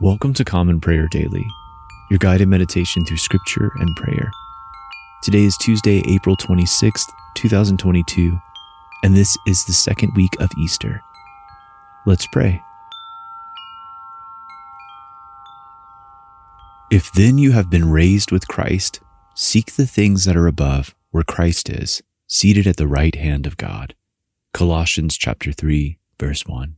Welcome to Common Prayer Daily, your guided meditation through scripture and prayer. Today is Tuesday, April 26th, 2022, and this is the second week of Easter. Let's pray. If then you have been raised with Christ, seek the things that are above, where Christ is, seated at the right hand of God. Colossians chapter 3, verse 1.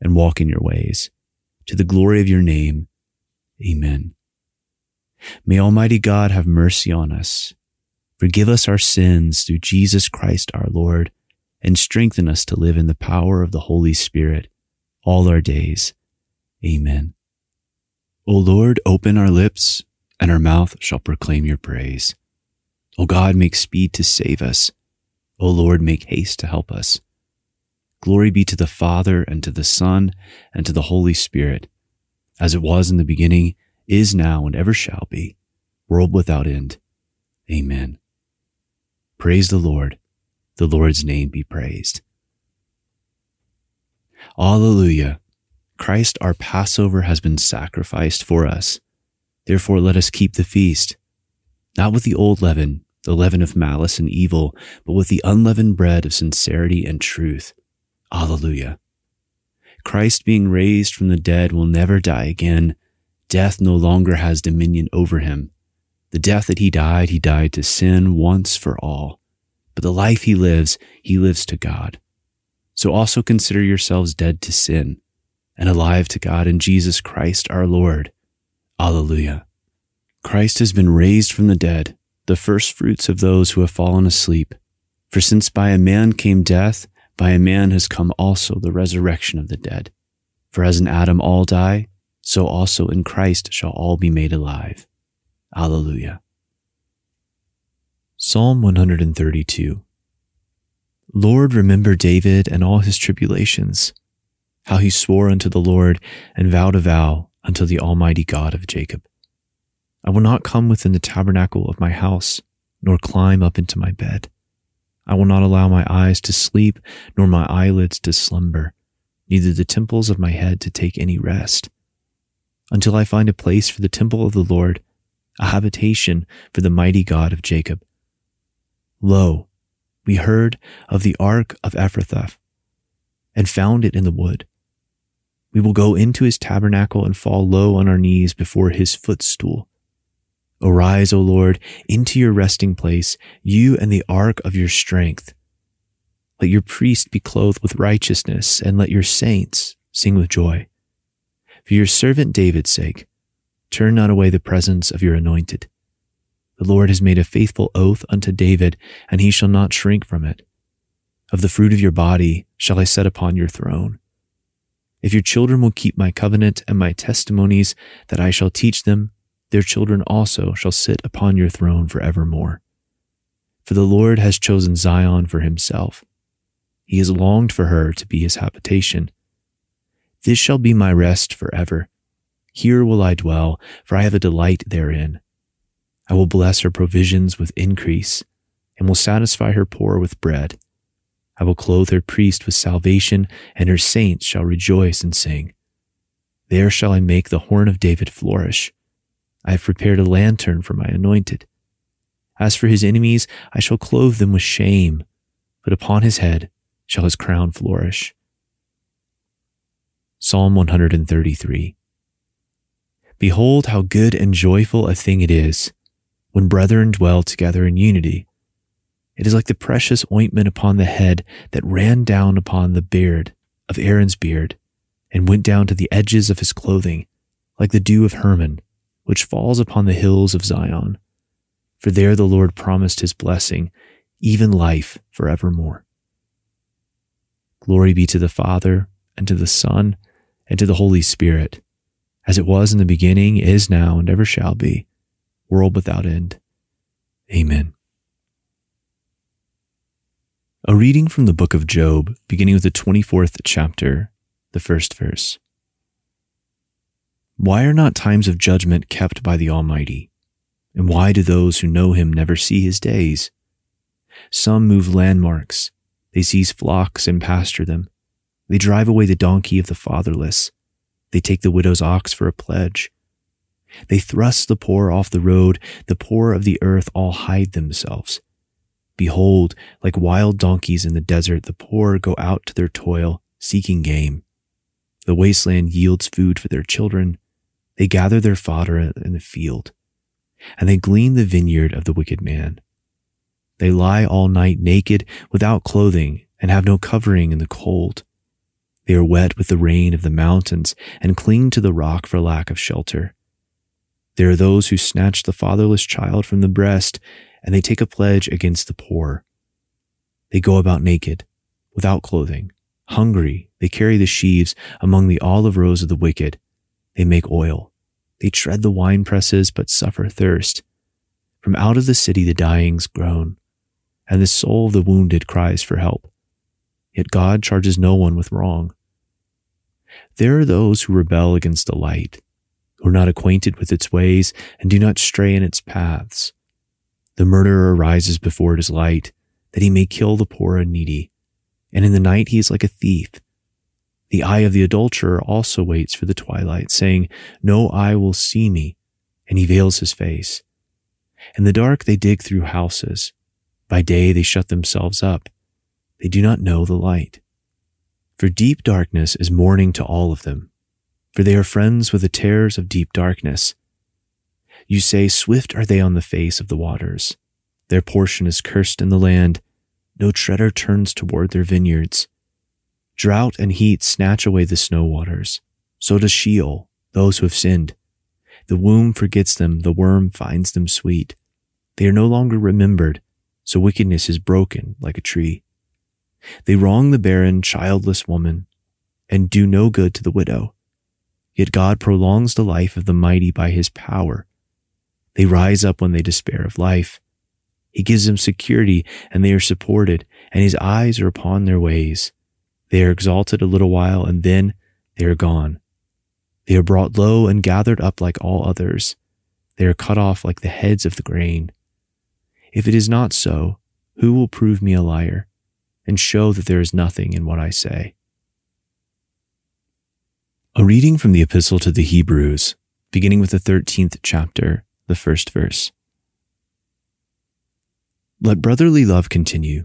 and walk in your ways. To the glory of your name. Amen. May Almighty God have mercy on us, forgive us our sins through Jesus Christ our Lord, and strengthen us to live in the power of the Holy Spirit all our days. Amen. O Lord, open our lips, and our mouth shall proclaim your praise. O God, make speed to save us. O Lord, make haste to help us. Glory be to the Father and to the Son and to the Holy Spirit, as it was in the beginning, is now, and ever shall be, world without end. Amen. Praise the Lord. The Lord's name be praised. Alleluia. Christ our Passover has been sacrificed for us. Therefore let us keep the feast, not with the old leaven, the leaven of malice and evil, but with the unleavened bread of sincerity and truth. Alleluia. Christ being raised from the dead will never die again. Death no longer has dominion over him. The death that he died, he died to sin once for all. But the life he lives, he lives to God. So also consider yourselves dead to sin and alive to God in Jesus Christ our Lord. Alleluia. Christ has been raised from the dead, the first fruits of those who have fallen asleep. For since by a man came death, by a man has come also the resurrection of the dead. For as in Adam all die, so also in Christ shall all be made alive. Alleluia. Psalm 132 Lord, remember David and all his tribulations, how he swore unto the Lord and vowed a vow unto the Almighty God of Jacob. I will not come within the tabernacle of my house, nor climb up into my bed. I will not allow my eyes to sleep, nor my eyelids to slumber, neither the temples of my head to take any rest, until I find a place for the temple of the Lord, a habitation for the mighty God of Jacob. Lo, we heard of the ark of Ephrathah, and found it in the wood. We will go into his tabernacle and fall low on our knees before his footstool. Arise, O Lord, into your resting place, you and the ark of your strength. Let your priest be clothed with righteousness, and let your saints sing with joy. For your servant David's sake, turn not away the presence of your anointed. The Lord has made a faithful oath unto David, and he shall not shrink from it. Of the fruit of your body shall I set upon your throne. If your children will keep my covenant and my testimonies that I shall teach them, their children also shall sit upon your throne forevermore. For the Lord has chosen Zion for himself. He has longed for her to be his habitation. This shall be my rest forever. Here will I dwell, for I have a delight therein. I will bless her provisions with increase, and will satisfy her poor with bread. I will clothe her priest with salvation, and her saints shall rejoice and sing. There shall I make the horn of David flourish I have prepared a lantern for my anointed. As for his enemies, I shall clothe them with shame, but upon his head shall his crown flourish. Psalm 133 Behold how good and joyful a thing it is when brethren dwell together in unity. It is like the precious ointment upon the head that ran down upon the beard of Aaron's beard and went down to the edges of his clothing, like the dew of Hermon which falls upon the hills of Zion. For there the Lord promised his blessing, even life forevermore. Glory be to the Father, and to the Son, and to the Holy Spirit, as it was in the beginning, is now, and ever shall be, world without end. Amen. A reading from the book of Job, beginning with the 24th chapter, the first verse. Why are not times of judgment kept by the Almighty? And why do those who know him never see his days? Some move landmarks. They seize flocks and pasture them. They drive away the donkey of the fatherless. They take the widow's ox for a pledge. They thrust the poor off the road. The poor of the earth all hide themselves. Behold, like wild donkeys in the desert, the poor go out to their toil, seeking game. The wasteland yields food for their children. They gather their fodder in the field, and they glean the vineyard of the wicked man. They lie all night naked, without clothing, and have no covering in the cold. They are wet with the rain of the mountains and cling to the rock for lack of shelter. There are those who snatch the fatherless child from the breast, and they take a pledge against the poor. They go about naked, without clothing. Hungry, they carry the sheaves among the olive rows of the wicked. They make oil. They tread the wine presses, but suffer thirst. From out of the city the dyings groan, and the soul of the wounded cries for help. Yet God charges no one with wrong. There are those who rebel against the light, who are not acquainted with its ways and do not stray in its paths. The murderer rises before it is light, that he may kill the poor and needy. And in the night he is like a thief. The eye of the adulterer also waits for the twilight, saying, No eye will see me. And he veils his face. In the dark they dig through houses. By day they shut themselves up. They do not know the light. For deep darkness is mourning to all of them, for they are friends with the terrors of deep darkness. You say, Swift are they on the face of the waters. Their portion is cursed in the land. No treader turns toward their vineyards. Drought and heat snatch away the snow waters. So does Sheol, those who have sinned. The womb forgets them, the worm finds them sweet. They are no longer remembered, so wickedness is broken like a tree. They wrong the barren, childless woman and do no good to the widow. Yet God prolongs the life of the mighty by his power. They rise up when they despair of life. He gives them security and they are supported, and his eyes are upon their ways. They are exalted a little while and then they are gone. They are brought low and gathered up like all others. They are cut off like the heads of the grain. If it is not so, who will prove me a liar? and show that there is nothing in what I say. A reading from the Epistle to the Hebrews, beginning with the 13th chapter, the first verse. Let brotherly love continue.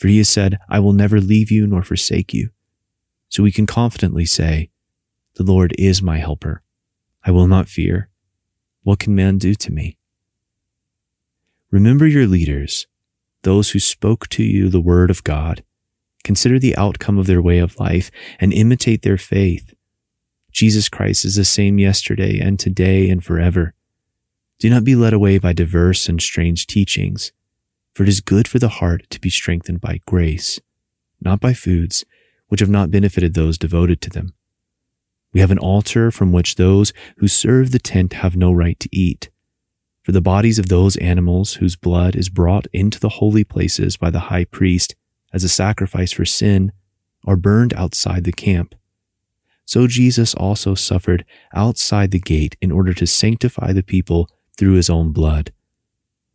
For he has said, I will never leave you nor forsake you. So we can confidently say, The Lord is my helper. I will not fear. What can man do to me? Remember your leaders, those who spoke to you the word of God Consider the outcome of their way of life and imitate their faith. Jesus Christ is the same yesterday and today and forever. Do not be led away by diverse and strange teachings, for it is good for the heart to be strengthened by grace, not by foods which have not benefited those devoted to them. We have an altar from which those who serve the tent have no right to eat. For the bodies of those animals whose blood is brought into the holy places by the high priest as a sacrifice for sin are burned outside the camp. So Jesus also suffered outside the gate in order to sanctify the people through his own blood.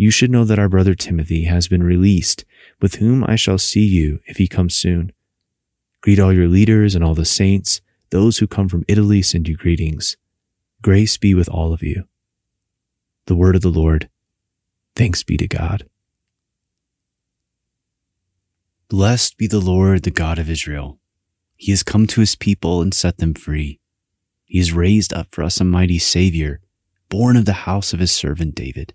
You should know that our brother Timothy has been released, with whom I shall see you if he comes soon. Greet all your leaders and all the saints. Those who come from Italy send you greetings. Grace be with all of you. The word of the Lord. Thanks be to God. Blessed be the Lord, the God of Israel. He has come to his people and set them free. He has raised up for us a mighty Savior, born of the house of his servant David.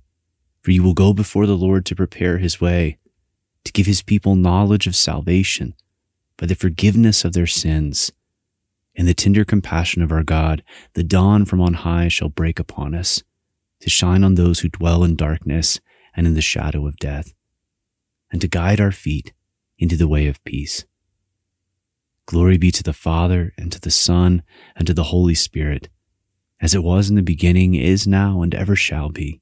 for you will go before the Lord to prepare his way, to give his people knowledge of salvation by the forgiveness of their sins. In the tender compassion of our God, the dawn from on high shall break upon us, to shine on those who dwell in darkness and in the shadow of death, and to guide our feet into the way of peace. Glory be to the Father, and to the Son, and to the Holy Spirit, as it was in the beginning, is now, and ever shall be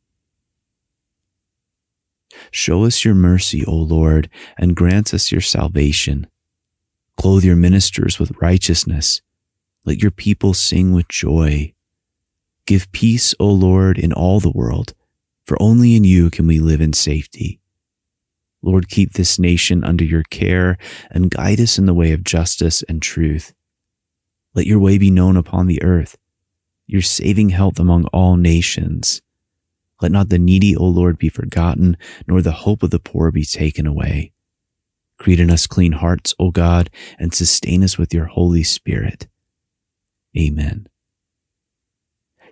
Show us your mercy, O Lord, and grant us your salvation. Clothe your ministers with righteousness. Let your people sing with joy. Give peace, O Lord, in all the world, for only in you can we live in safety. Lord, keep this nation under your care and guide us in the way of justice and truth. Let your way be known upon the earth, your saving health among all nations. Let not the needy, O Lord, be forgotten, nor the hope of the poor be taken away. Create in us clean hearts, O God, and sustain us with your Holy Spirit. Amen.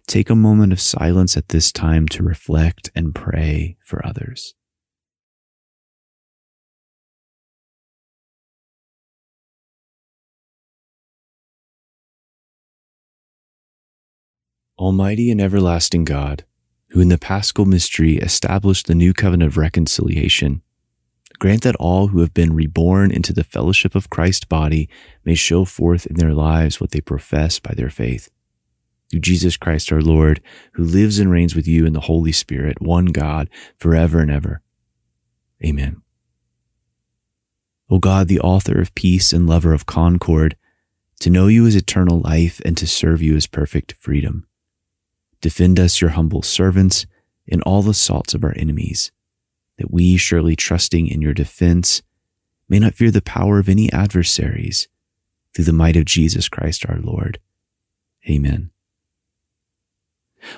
Take a moment of silence at this time to reflect and pray for others. Almighty and everlasting God, who in the paschal mystery established the new covenant of reconciliation, Grant that all who have been reborn into the fellowship of Christ's body may show forth in their lives what they profess by their faith. Through Jesus Christ our Lord, who lives and reigns with you in the Holy Spirit, one God, forever and ever. Amen. O God, the author of peace and lover of concord, to know you is eternal life and to serve you is perfect freedom. Defend us, your humble servants, in all the assaults of our enemies that we, surely trusting in your defense, may not fear the power of any adversaries, through the might of Jesus Christ our Lord. Amen.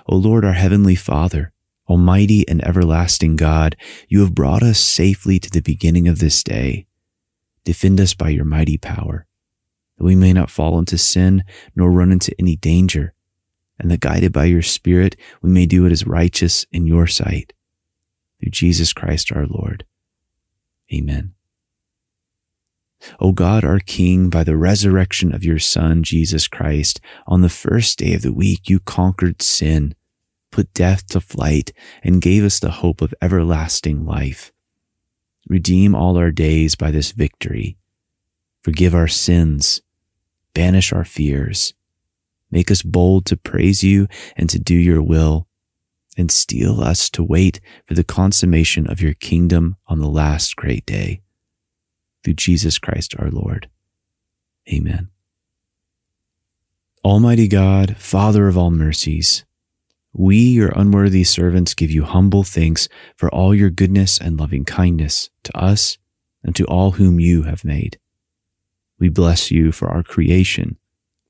O Lord, our heavenly Father, Almighty and everlasting God, you have brought us safely to the beginning of this day. Defend us by your mighty power, that we may not fall into sin nor run into any danger, and that guided by your Spirit, we may do what is righteous in your sight through Jesus Christ our Lord. Amen. O God, our King, by the resurrection of your Son, Jesus Christ, on the first day of the week, you conquered sin, put death to flight, and gave us the hope of everlasting life. Redeem all our days by this victory. Forgive our sins. Banish our fears. Make us bold to praise you and to do your will and steel us to wait for the consummation of your kingdom on the last great day. Through Jesus Christ our Lord. Amen. Almighty God, Father of all mercies, we, your unworthy servants, give you humble thanks for all your goodness and loving kindness to us and to all whom you have made. We bless you for our creation,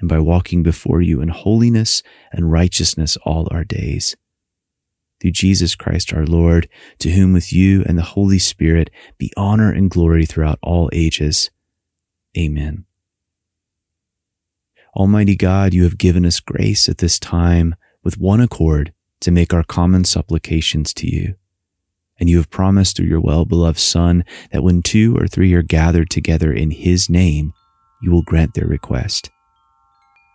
and by walking before you in holiness and righteousness all our days through Jesus Christ our Lord, to whom with you and the Holy Spirit be honor and glory throughout all ages. Amen. Almighty God, you have given us grace at this time with one accord to make our common supplications to you. And you have promised through your well beloved Son that when two or three are gathered together in his name, you will grant their request.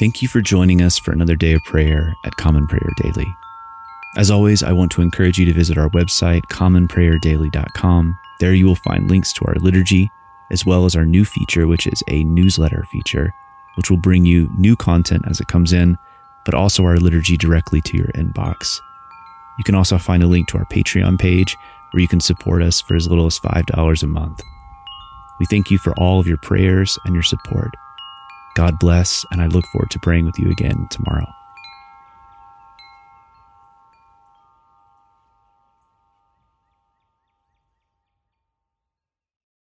Thank you for joining us for another day of prayer at Common Prayer Daily. As always, I want to encourage you to visit our website, commonprayerdaily.com. There you will find links to our liturgy, as well as our new feature, which is a newsletter feature, which will bring you new content as it comes in, but also our liturgy directly to your inbox. You can also find a link to our Patreon page where you can support us for as little as $5 a month. We thank you for all of your prayers and your support. God bless, and I look forward to praying with you again tomorrow.